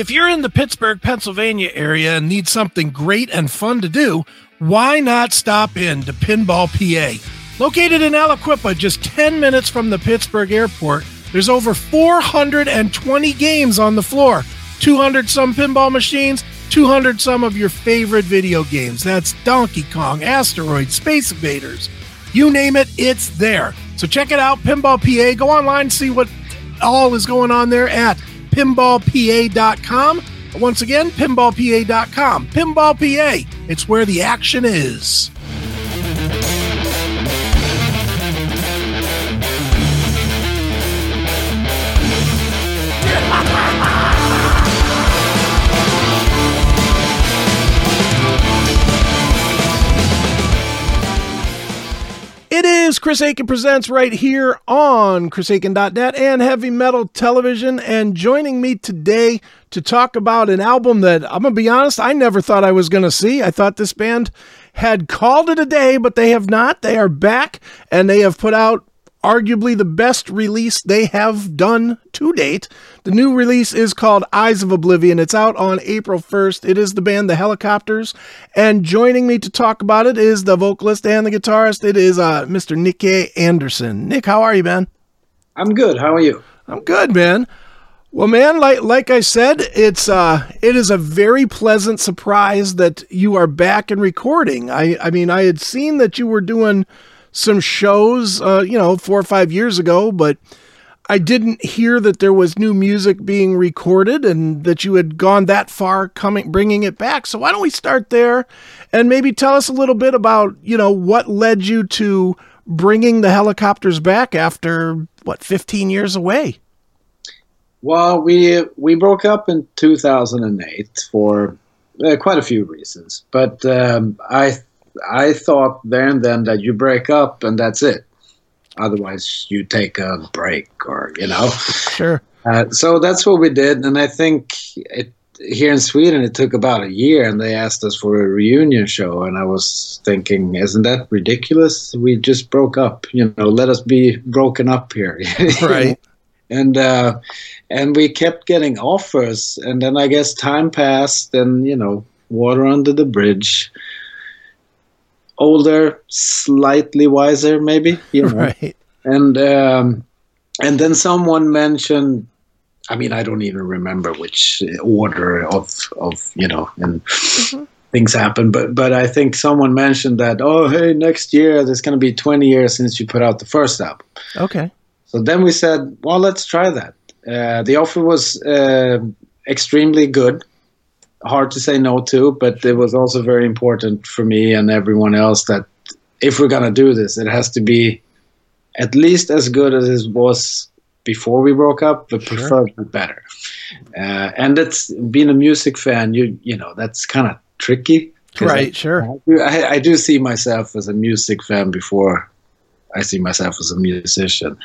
If you're in the Pittsburgh, Pennsylvania area and need something great and fun to do, why not stop in to Pinball PA? Located in Aliquippa, just 10 minutes from the Pittsburgh airport, there's over 420 games on the floor, 200 some pinball machines, 200 some of your favorite video games. That's Donkey Kong, Asteroid, Space Invaders. You name it, it's there. So check it out, Pinball PA. Go online, and see what all is going on there at pinballpa.com. Once again, pinballpa.com. Pinball PA, it's where the action is. It is Chris Akin Presents right here on chrisakin.net and Heavy Metal Television. And joining me today to talk about an album that I'm going to be honest, I never thought I was going to see. I thought this band had called it a day, but they have not. They are back and they have put out arguably the best release they have done to date. The new release is called Eyes of Oblivion. It's out on April 1st. It is the band The Hellacopters. And joining me to talk about it is the vocalist and the guitarist. It is uh, Mr. Nicke Andersson. Nick, how are you, man? I'm good. How are you? I'm good, man. Well, man, like like I said, it's uh it is a very pleasant surprise that you are back and recording. I I mean, I had seen that you were doing some shows, uh, you know, four or five years ago, but I didn't hear that there was new music being recorded and that you had gone that far coming bringing it back. So why don't we start there and maybe tell us a little bit about, you know, what led you to bringing the Hellacopters back after what 15 years away? Well, we we broke up in 2008 for uh, quite a few reasons, but um, I I thought there and then that you break up and that's it. Otherwise, you take a break or, you know. Sure. Uh, so that's what we did. And I think it, here in Sweden, it took about a year and they asked us for a reunion show. And I was thinking, isn't that ridiculous? We just broke up. You know, let us be broken up here. Right. and uh, and we kept getting offers. And then I guess time passed and, you know, water under the bridge older, slightly wiser, maybe. You know? Right. And um, and then someone mentioned. I mean, I don't even remember which order of of you know and. Mm-hmm. Things happen, but but I think someone mentioned that oh hey next year there's going to be 20 years since you put out the first album. Okay. So then we said, well, let's try that. Uh, the offer was uh, extremely good hard to say no to, but it was also very important for me and everyone else that if we're gonna do this, it has to be at least as good as it was before we broke up, but sure. preferably better. Uh, and it's being a music fan, you you know that's kind of tricky. Right, I, sure. I do, I, I do see myself as a music fan before I see myself as a musician.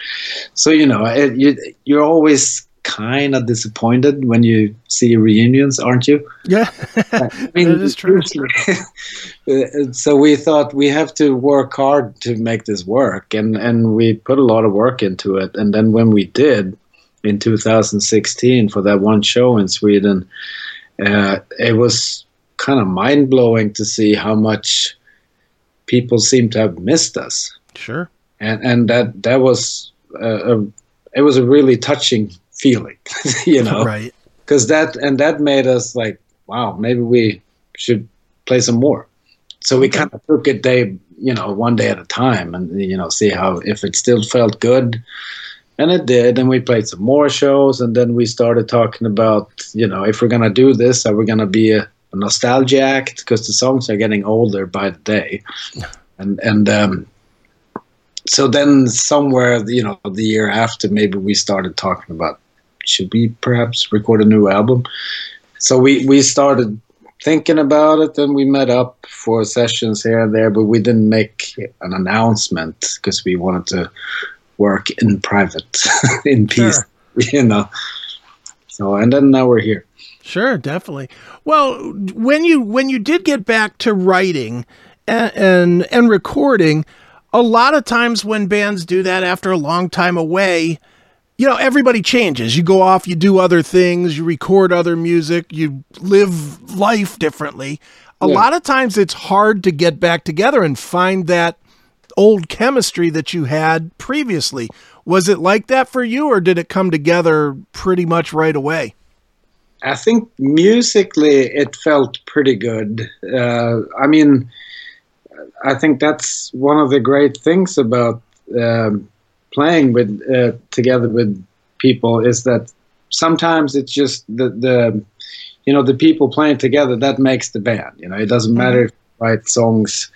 So you know, it, you, you're always kind of disappointed when you see reunions, aren't you? Yeah, I mean, that is true. so we thought we have to work hard to make this work, and and we put a lot of work into it. And then when we did in 2016 for that one show in Sweden, uh, it was kind of mind blowing to see how much people seem to have missed us. Sure, and and that that was a, a it was a really touching feeling, you know, right? Because that and that made us like, wow, maybe we should play some more. So we okay. kind of took it day, you know, one day at a time, and you know, see how if it still felt good, and it did. And we played some more shows, and then we started talking about, you know, if we're gonna do this, are we gonna be a, a nostalgia act? Because the songs are getting older by the day, and and um, so then somewhere, you know, the year after, maybe we started talking about should we perhaps record a new album? So we, we started thinking about it and we met up for sessions here and there, but we didn't make an announcement because we wanted to work in private, in peace, sure. you know. So, and then now we're here. Sure, definitely. Well, when you when you did get back to writing and and, and recording, a lot of times when bands do that after a long time away, you know, everybody changes. You go off, you do other things, you record other music, you live life differently. A yeah. lot of times it's hard to get back together and find that old chemistry that you had previously. Was it like that for you, or did it come together pretty much right away? I think musically it felt pretty good. Uh, I mean, I think that's one of the great things about um, playing with uh, together with people is that sometimes it's just the the you know the people playing together that makes the band. You know, it doesn't mm-hmm. matter if you write songs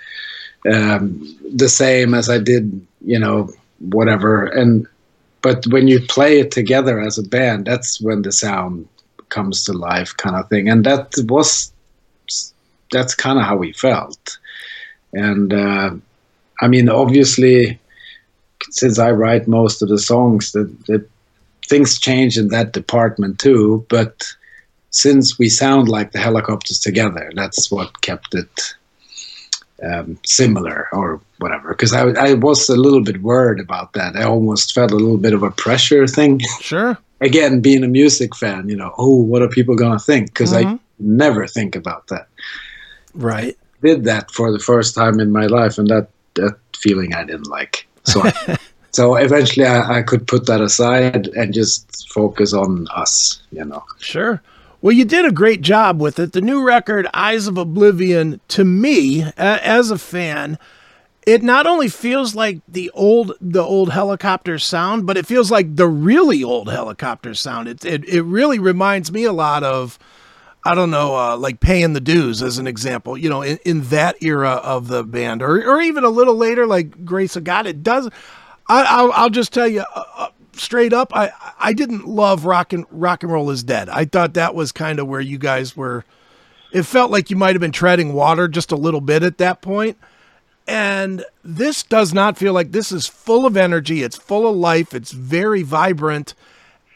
um, the same as I did. You know, whatever and but when you play it together as a band, that's when the sound comes to life kind of thing and that was that's kind of how we felt and uh, i mean obviously since i write most of the songs that, that things change in that department too but since we sound like the Hellacopters together that's what kept it um, similar or whatever. Because I, I was a little bit worried about that. I almost felt a little bit of a pressure thing. Sure. Again, being a music fan, you know, oh, what are people going to think? Because mm-hmm. I never think about that. Right. I did that for the first time in my life, and that that feeling I didn't like. So. I, so eventually I, I could put that aside and just focus on us, you know. Sure. Well, you did a great job with it. The new record, Eyes of Oblivion, to me, as a fan, it not only feels like the old the old Hellacopters sound, but it feels like the really old Hellacopter sound. It it, it really reminds me a lot of I don't know, uh, like paying the dues as an example, you know, in, in that era of the band, or or even a little later, like Grace of God. It does. I, will I'll just tell you, uh, uh straight up, I I didn't love rock and rock and roll is dead. I thought that was kind of where you guys were. It felt like you might have been treading water just a little bit at that point. And this does not feel like this is full of energy. It's full of life. It's very vibrant.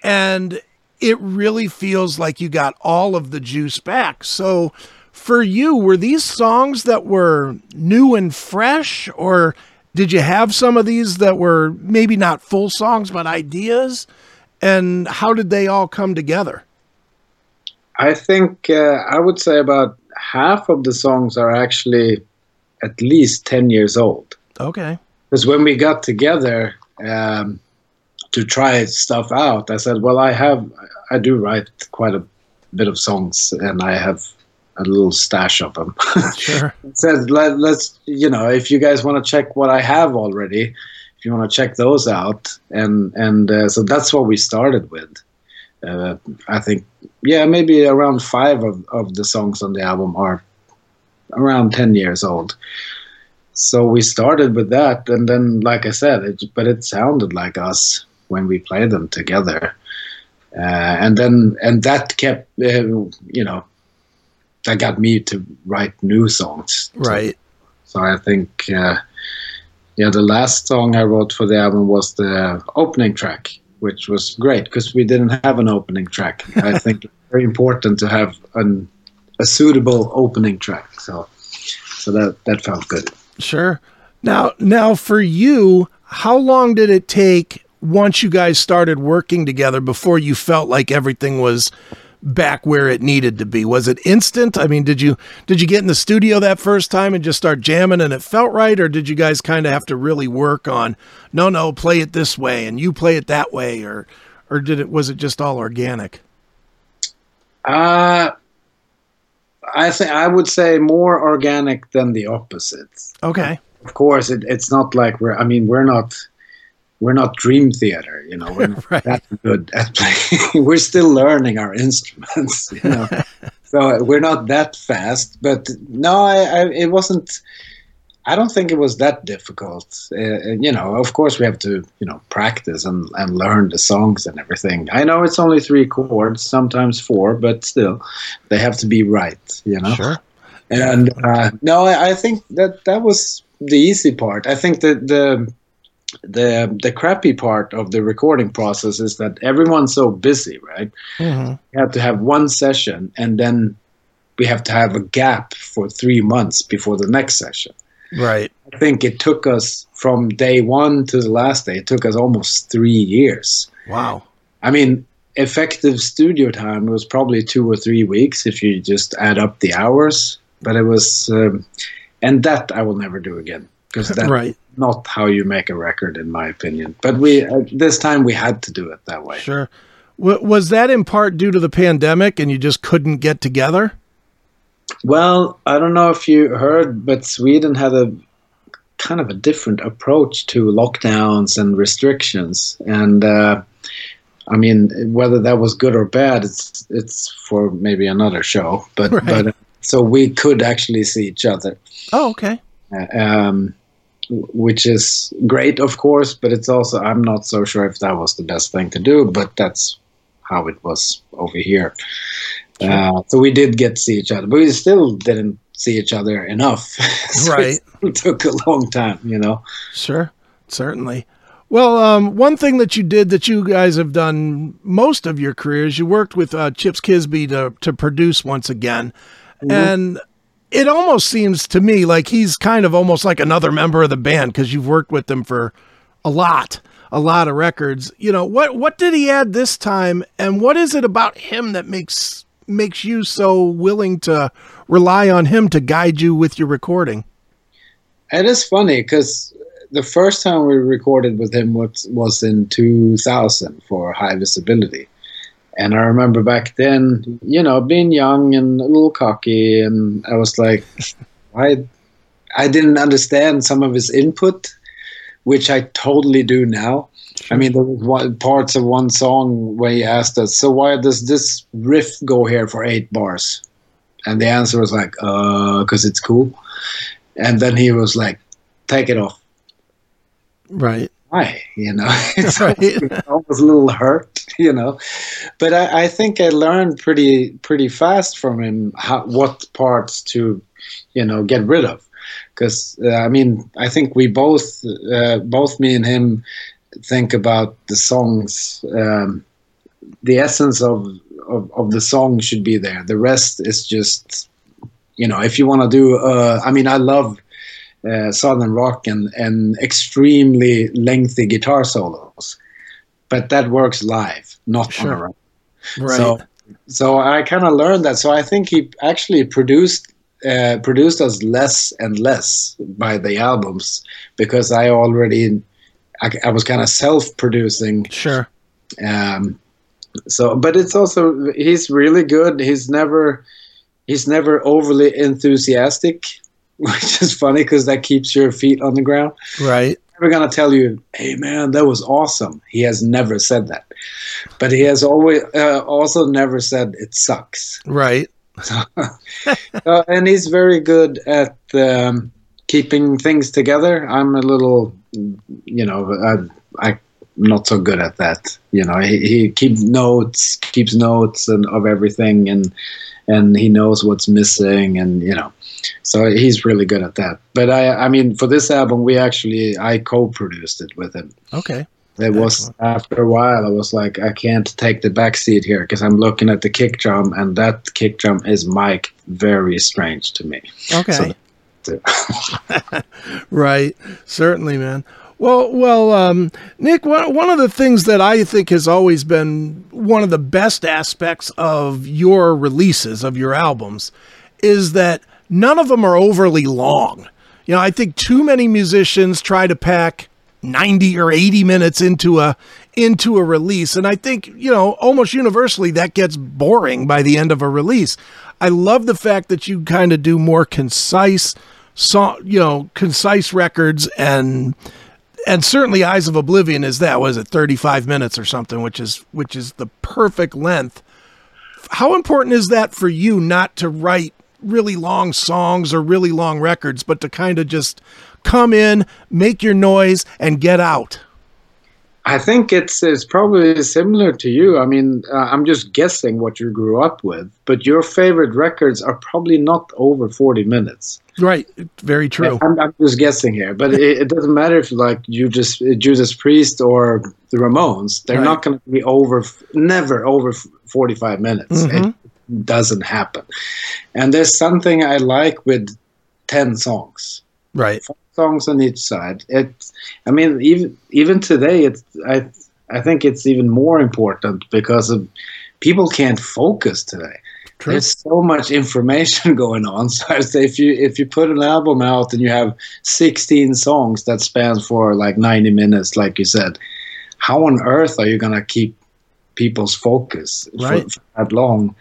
And it really feels like you got all of the juice back. So, for you, were these songs that were new and fresh, or did you have some of these that were maybe not full songs but ideas? And how did they all come together? I think uh, I would say about half of the songs are actually at least 10 years old. Okay. Because when we got together um, to try stuff out, I said, well, I have, I do write quite a bit of songs and I have a little stash of them. Sure. said, Let, let's, you know, if you guys want to check what I have already, if you want to check those out, and and uh, so that's what we started with. Uh, I think, yeah, maybe around five of, of the songs on the album are around 10 years old. So we started with that, and then, like I said, it, but it sounded like us when we play them together. Uh, and then, and that kept, uh, you know, that got me to write new songs. Right. So, so I think, uh, yeah, the last song I wrote for the album was the opening track, which was great because we didn't have an opening track. I think it's very important to have an, a suitable opening track. So, so that that felt good. Sure. Now, now for you, how long did it take once you guys started working together before you felt like everything was back where it needed to be? Was it instant? I mean, did you did you get in the studio that first time and just start jamming and it felt right or did you guys kind of have to really work on no, no, play it this way and you play it that way or or did it was it just all organic? Uh I think I would say more organic than the opposite. Okay. Of course, it, it's not like we're. I mean, we're not we're not Dream Theater, you know, we're not right. that good at playing. we're still learning our instruments, you know. so we're not that fast, but no, I, I, it wasn't. I don't think it was that difficult. Uh, you know, of course, we have to, you know, practice and, and learn the songs and everything. I know it's only three chords, sometimes four, but still, they have to be right. You know. Sure. And uh, no, I, I think that that was the easy part. I think that the the the crappy part of the recording process is that everyone's so busy, right? Mm-hmm. You have to have one session, and then we have to have a gap for three months before the next session. Right. I think it took us from day one to the last day. It took us almost three years Wow. I mean, effective studio time was probably two or three weeks if you just add up the hours. But it was, um, and that I will never do again because that's Right. not how you make a record, in my opinion. But we uh, this time we had to do it that way. Sure. W- was that in part due to the pandemic and you just couldn't get together? Well, I don't know if you heard, but Sweden had a kind of a different approach to lockdowns and restrictions, and uh, I mean, whether that was good or bad, it's it's for maybe another show. But Right. but uh, so we could actually see each other, Oh, okay. uh, um, which is great, of course. But it's also I'm not so sure if that was the best thing to do, but that's how it was over here. Uh, so we did get to see each other, but we still didn't see each other enough. So Right. It took a long time, you know. Sure. Certainly. Well, um, one thing that you did that you guys have done most of your careers, you worked with uh, Chips Kiesbye to, to produce once again. And it almost seems to me like he's kind of almost like another member of the band because you've worked with them for a lot, a lot of records. You know, what, what did he add this time? And what is it about him that makes, makes you so willing to rely on him to guide you with your recording? It is funny because the first time we recorded with him was, was in 2000 for High Visibility. And I remember back then, you know, being young and a little cocky, and I was like, I, I didn't understand some of his input, which I totally do now. I mean, there was one, parts of one song where he asked us, "So why does this riff go here for eight bars?" And the answer was like, "Uh, because it's cool." And then he was like, "Take it off." Right. Why? You know, it's Right. almost a little hurt, you know. But I, I think I learned pretty pretty fast from him how, what parts to, you know, get rid of. Because uh, I mean, I think we both, uh, both me and him, think about the songs. Um, the essence of, of of the song should be there. The rest is just, you know, if you want to do. Uh, I mean, I love uh, southern rock and, and extremely lengthy guitar solos. But that works live, not Sure. on a record. Right. So, so I kind of learned that. So I think he actually produced uh, produced us less and less by the albums because I already I, I was kind of self producing sure. um, so, but it's also he's really good. He's never he's never overly enthusiastic, which is funny because that keeps your feet on the ground. Right. Never gonna tell you, "Hey man, that was awesome." He has never said that, but he has always uh, also never said it sucks. Right. Uh, and he's very good at um, keeping things together. I'm a little, you know, I, I'm not so good at that. You know, he, he keeps notes, keeps notes and of everything, and and he knows what's missing, and you know, so he's really good at that. But I, I mean, for this album, we actually I co-produced it with him. Okay. It was after a while. I was like, I can't take the back seat here because I'm looking at the kick drum, and that kick drum is mic'd very strange to me. Okay. So- right. Certainly, man. Well, well, um, Nick. One of the things that I think has always been one of the best aspects of your releases of your albums is that none of them are overly long. You know, I think too many musicians try to pack 90 or 80 minutes into a into a release and I think, you know, almost universally that gets boring by the end of a release. I love the fact that you kind of do more concise song, you know, concise records and and certainly Eyes of Oblivion is that was it 35 minutes or something which is which is the perfect length. How important is that for you not to write really long songs or really long records but to kind of just come in, make your noise and get out? I think it's it's probably similar to you. I mean, uh, I'm just guessing what you grew up with, but your favorite records are probably not over 40 minutes. Right. Very true. I'm, I'm just guessing here, but it, it doesn't matter if like you just Judas Priest or the Ramones. They're Right. not going to be over, never over 45 minutes. Mhm. It doesn't happen. And there's something I like with 10 songs. Right. songs on each side. It, I mean, even even today, it's I I think it's even more important because of, people can't focus today. True. There's so much information going on. So I say if you if you put an album out and you have 16 songs that spans for like 90 minutes, like you said, how on earth are you gonna keep people's focus right. for, for that long?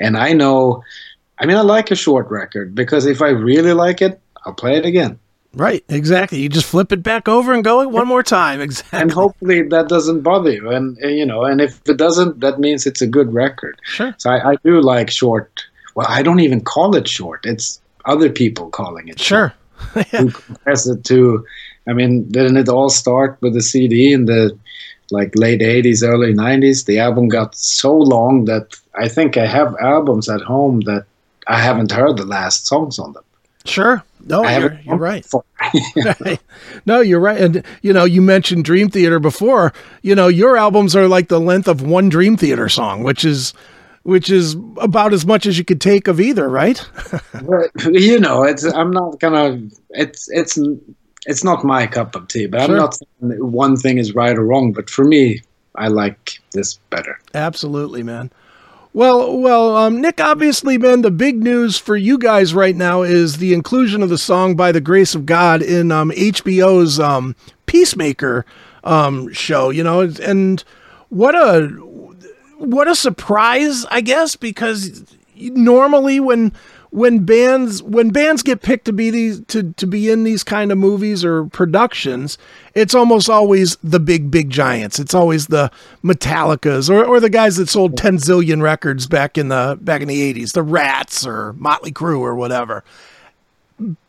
And I know, I mean, I like a short record because if I really like it, I'll play it again. Right, exactly. You just flip it back over and go one more time. Exactly. And hopefully that doesn't bother you. And, eh, you know, and if it doesn't, that means it's a good record. Sure. So I, I do like short. Well, I don't even call it short. It's other people calling it. Sure. yeah. Who compares it to? I mean, didn't it all start with the CD in the like late 80s, early 90s? The album got so long that I think I have albums at home that I haven't heard the last songs on them. Sure. No, you're, you're right. no, you're right. And, you know, you mentioned Dream Theater before. You know, your albums are like the length of one Dream Theater song, which is which is about as much as you could take of either, right? you know, it's I'm not gonna it's it's it's not my cup of tea, but sure. I'm not saying one thing is right or wrong, but for me, I like this better. Absolutely, man. Well, well, um, Nick, obviously, man, the big news for you guys right now is the inclusion of the song "By the Grace of God" in um, HBO's um, Peacemaker um, show. You know, and what a what a surprise, I guess, because normally when when bands when bands get picked to be these to, to be in these kind of movies or productions, it's almost always the big big giants. It's always the Metallicas or, or the guys that sold ten zillion records back in the back in the eighties, the Ratt or Motley Crue or whatever.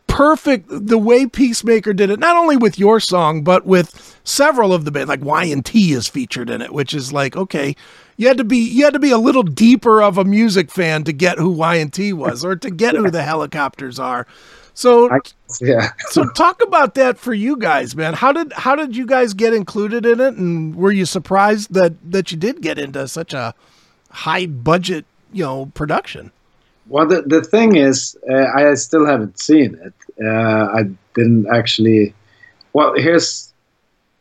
Perfect the way Peacemaker did it, not only with your song, but with several of the band, like Y and T is featured in it, which is like, okay, you had to be you had to be a little deeper of a music fan to get who Y&T was or to get who the Hellacopters are. So I, yeah. so talk about that for you guys, man. How did how did you guys get included in it and were you surprised that that you did get into such a high budget, you know, production? Well, the, the thing is, uh, I still haven't seen it. Uh, I didn't actually. Well, here's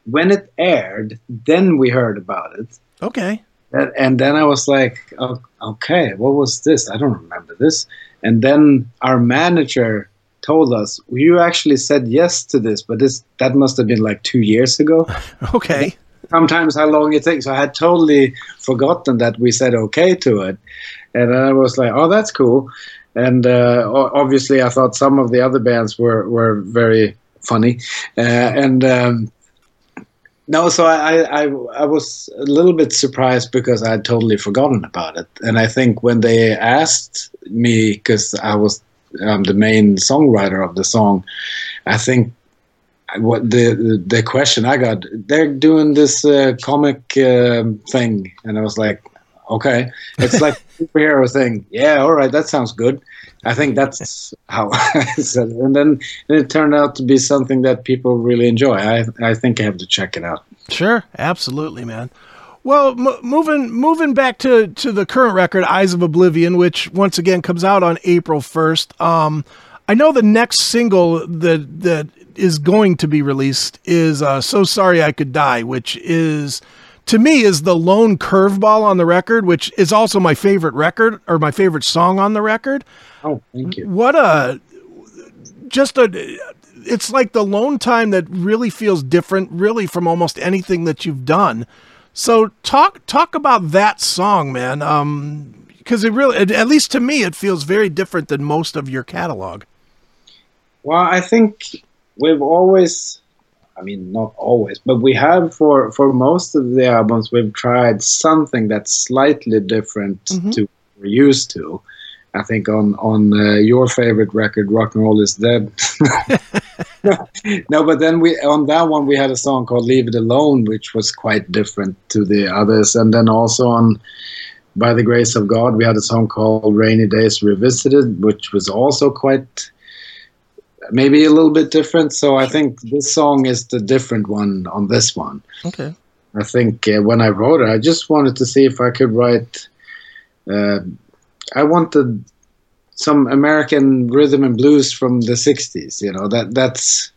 when it aired. Then we heard about it. Okay and then I was like, oh, okay, what was this? I don't remember this. And then our manager told us, you actually said yes to this, but this that must have been like two years ago. okay. Sometimes how long it takes. I had totally forgotten that we said okay to it, and I was like, oh, that's cool. And uh, obviously, I thought some of the other bands were were very funny, uh, and. Um, no, so I, I I was a little bit surprised because I had totally forgotten about it, and I think when they asked me, because I was um, the main songwriter of the song, I think what the the question I got, they're doing this uh, comic uh, thing, and I was like, okay, it's like superhero thing. Yeah, all right, that sounds good. I think that's how I said it. And then it turned out to be something that people really enjoy. I, I think I have to check it out. Sure, absolutely, man. Well, m- moving moving back to, to the current record, Eyes of Oblivion, which once again comes out on April first. Um, I know the next single that that is going to be released is uh, "So Sorry I Could Die," which is to me is the lone curveball on the record, which is also my favorite record or my favorite song on the record. Oh, thank you. What a just a it's like the lone time that really feels different really from almost anything that you've done. So talk talk about that song, man. Um because it really at least to me it feels very different than most of your catalog. Well, I think we've always I mean, not always, but we have for for most of the albums we've tried something that's slightly different mm-hmm. to we're used to. I think on on uh, your favorite record, "Rock and Roll Is Dead." no, but then we on that one we had a song called "Leave It Alone," which was quite different to the others, and then also on "By the Grace of God" we had a song called "Rainy Days Revisited," which was also quite maybe a little bit different. So I think this song is the different one on this one. Okay. I think uh, when I wrote it, I just wanted to see if I could write. Uh, I wanted some American rhythm and blues from the '60s. You know that that's,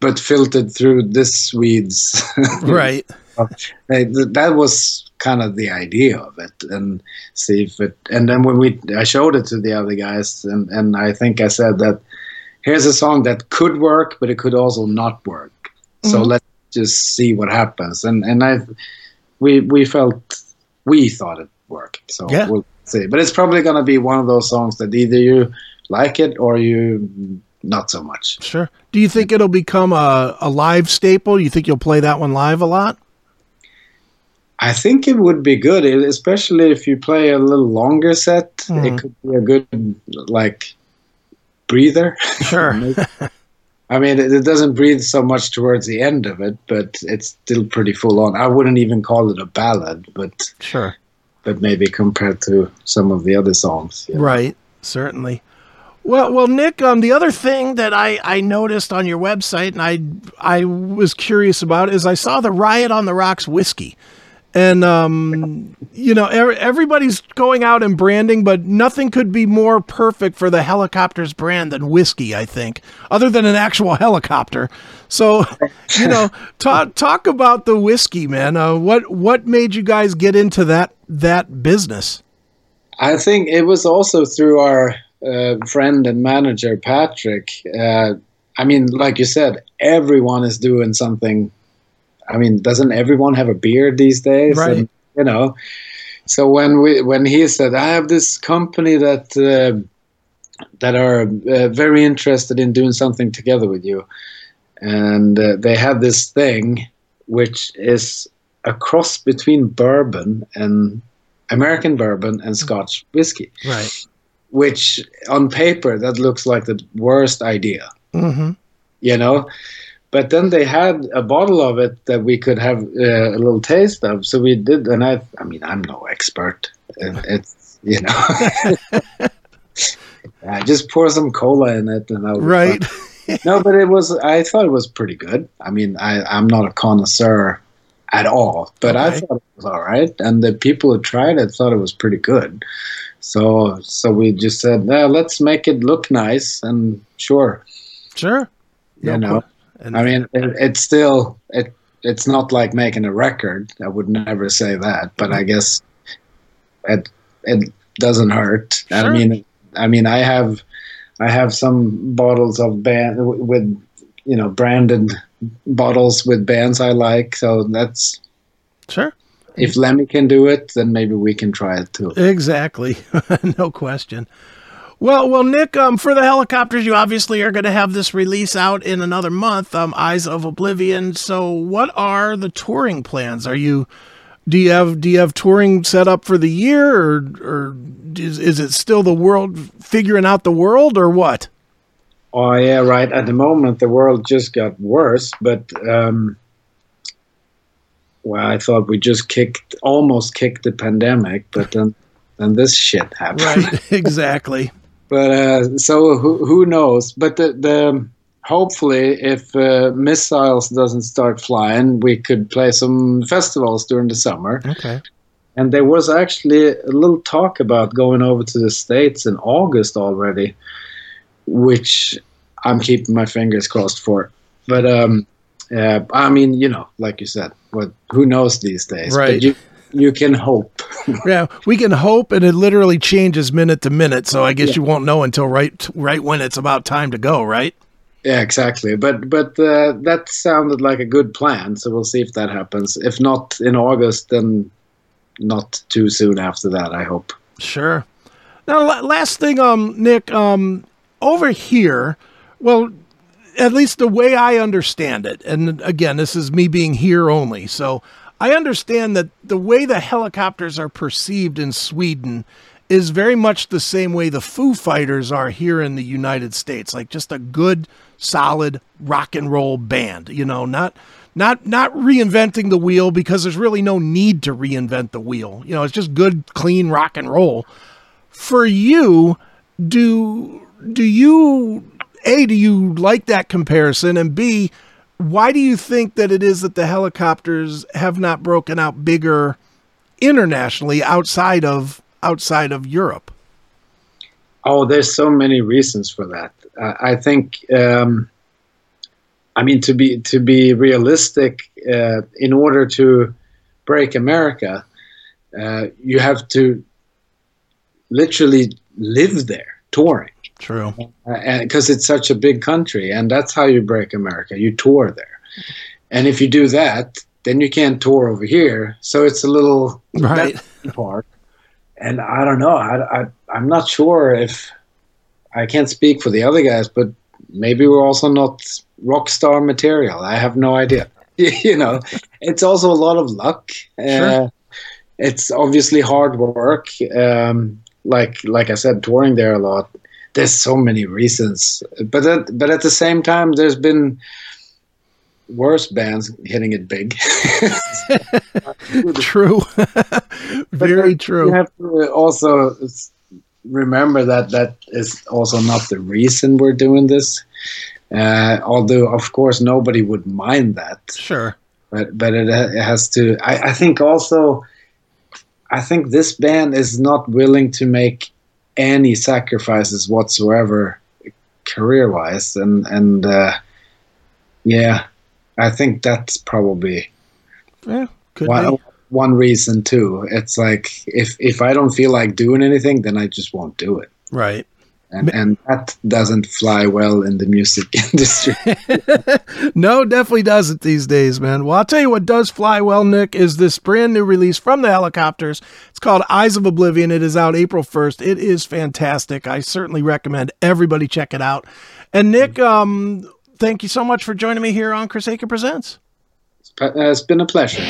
but filtered through this Swedes. right. that was kind of the idea of it, and see if it. And then when we, I showed it to the other guys, and and I think I said that here's a song that could work, but it could also not work. So mm-hmm. let's just see what happens. And and I, we we felt we thought it worked. So yeah. we'll see. But it's probably going to be one of those songs that either you like it or you not so much. Sure. Do you think it'll become a, a live staple? You think you'll play that one live a lot? I think it would be good, especially if you play a little longer set. Mm. It mm-hmm. could be a good like breather. Sure. I mean, it, it, doesn't breathe so much towards the end of it, but it's still pretty full on. I wouldn't even call it a ballad, but sure. But maybe compared to some of the other songs, know. right? Certainly. Well, well, Nick. Um, the other thing that I, I noticed on your website and I I was curious about is I saw the Riot on the Rocks whiskey, and um, you know er- everybody's going out and branding, but nothing could be more perfect for the Hellacopters brand than whiskey. I think, other than an actual helicopter. So, you know, talk talk about the whiskey, man. Uh, what what made you guys get into that that business? I think it was also through our uh, friend and manager Patrick, uh, I mean, like you said, everyone is doing something. I mean, doesn't everyone have a beard these days? Right. And, you know. So when we when he said, "I have this company that uh, that are uh, very interested in doing something together with you," and uh, they have this thing which is a cross between bourbon and American bourbon and Scotch whiskey. Right which on paper that looks like the worst idea. Mm-hmm. You know, but then they had a bottle of it that we could have uh, a little taste of, so we did. And I, I mean, I'm no expert. It's you know, I just pour some cola in it, and I'll right. no, but it was. I thought it was pretty good. I mean, I, I'm not a connoisseur at all, but okay. I thought it was all right, and the people who tried it thought it was pretty good. So so we just said, yeah, let's make it look nice and sure. Sure. No you know, and I mean, it, it's still it. It's not like making a record. I would never say that, but I guess it it doesn't hurt. Sure. I mean, I mean, I have I have some bottles of band with you know branded bottles with bands I like, so that's sure if Lemmy can do it, then maybe we can try it too. Exactly, no question. Well, well, Nick, um, for the Hellacopters, you obviously are going to have this release out in another month, um, Eyes of Oblivion. So, what are the touring plans? Are you do you have do you have touring set up for the year, or or is, is it still the world figuring out the world, or what? Oh yeah, right. At the moment, the world just got worse, but um, well, I thought we just kicked, almost kicked the pandemic, but then, then this shit happened. Right, exactly. But uh, so who, who knows? But the, the hopefully, if uh, missiles doesn't start flying, we could play some festivals during the summer. Okay. And there was actually a little talk about going over to the states in August already, which I'm keeping my fingers crossed for. But um, yeah, I mean, you know, like you said, what who knows these days? Right. But you you can hope. yeah, we can hope, and it literally changes minute to minute. So I guess yeah. you won't know until right right when it's about time to go, right? Yeah, exactly. But but uh, that sounded like a good plan. So we'll see if that happens. If not in August, then not too soon after that. I hope. Sure. Now, last thing, um, Nick, um, over here, well, at least the way I understand it, and again, this is me being here only. So I understand that the way the Hellacopters are perceived in Sweden is very much the same way the Foo Fighters are here in the United States, like just a good, solid rock and roll band. You know, not not not reinventing the wheel because there's really no need to reinvent the wheel. You know, it's just good, clean rock and roll. For you, do do you a, do you like that comparison? And B, why do you think that it is that the Hellacopters have not broken out bigger internationally outside of outside of Europe? Oh, there's so many reasons for that. Uh, I think um, I mean, to be to be realistic, uh, in order to break America, uh, you have to literally live there, touring. True. Because it's such a big country, and that's how you break America. You tour there, and if you do that, then you can't tour over here. So it's a little right part. And I don't know. I, I I'm not sure if I can't speak for the other guys, but maybe we're also not rock star material. I have no idea. you know, it's also a lot of luck. Sure. Uh, it's obviously hard work. Um, like like I said, touring there a lot. There's so many reasons, but at, but at the same time, there's been worse bands hitting it big. true, very true. You have to also remember that that is also not the reason we're doing this. Uh, although, of course, nobody would mind that. Sure. But but it, it has to. I, I think also, I think this band is not willing to make any sacrifices whatsoever, career wise, and and uh, yeah, I think that's probably yeah, one, one reason too. It's like if if I don't feel like doing anything, then I just won't do it. Right. And, and that doesn't fly well in the music industry. no, definitely doesn't these days, man. Well, I'll tell you what does fly well, Nick, is this brand new release from the Hellacopters. It's called Eyes of Oblivion. It is out April 1st. It is fantastic. I certainly recommend everybody check it out. And Nick, um, thank you so much for joining me here on Chris Akin Presents. It's been a pleasure.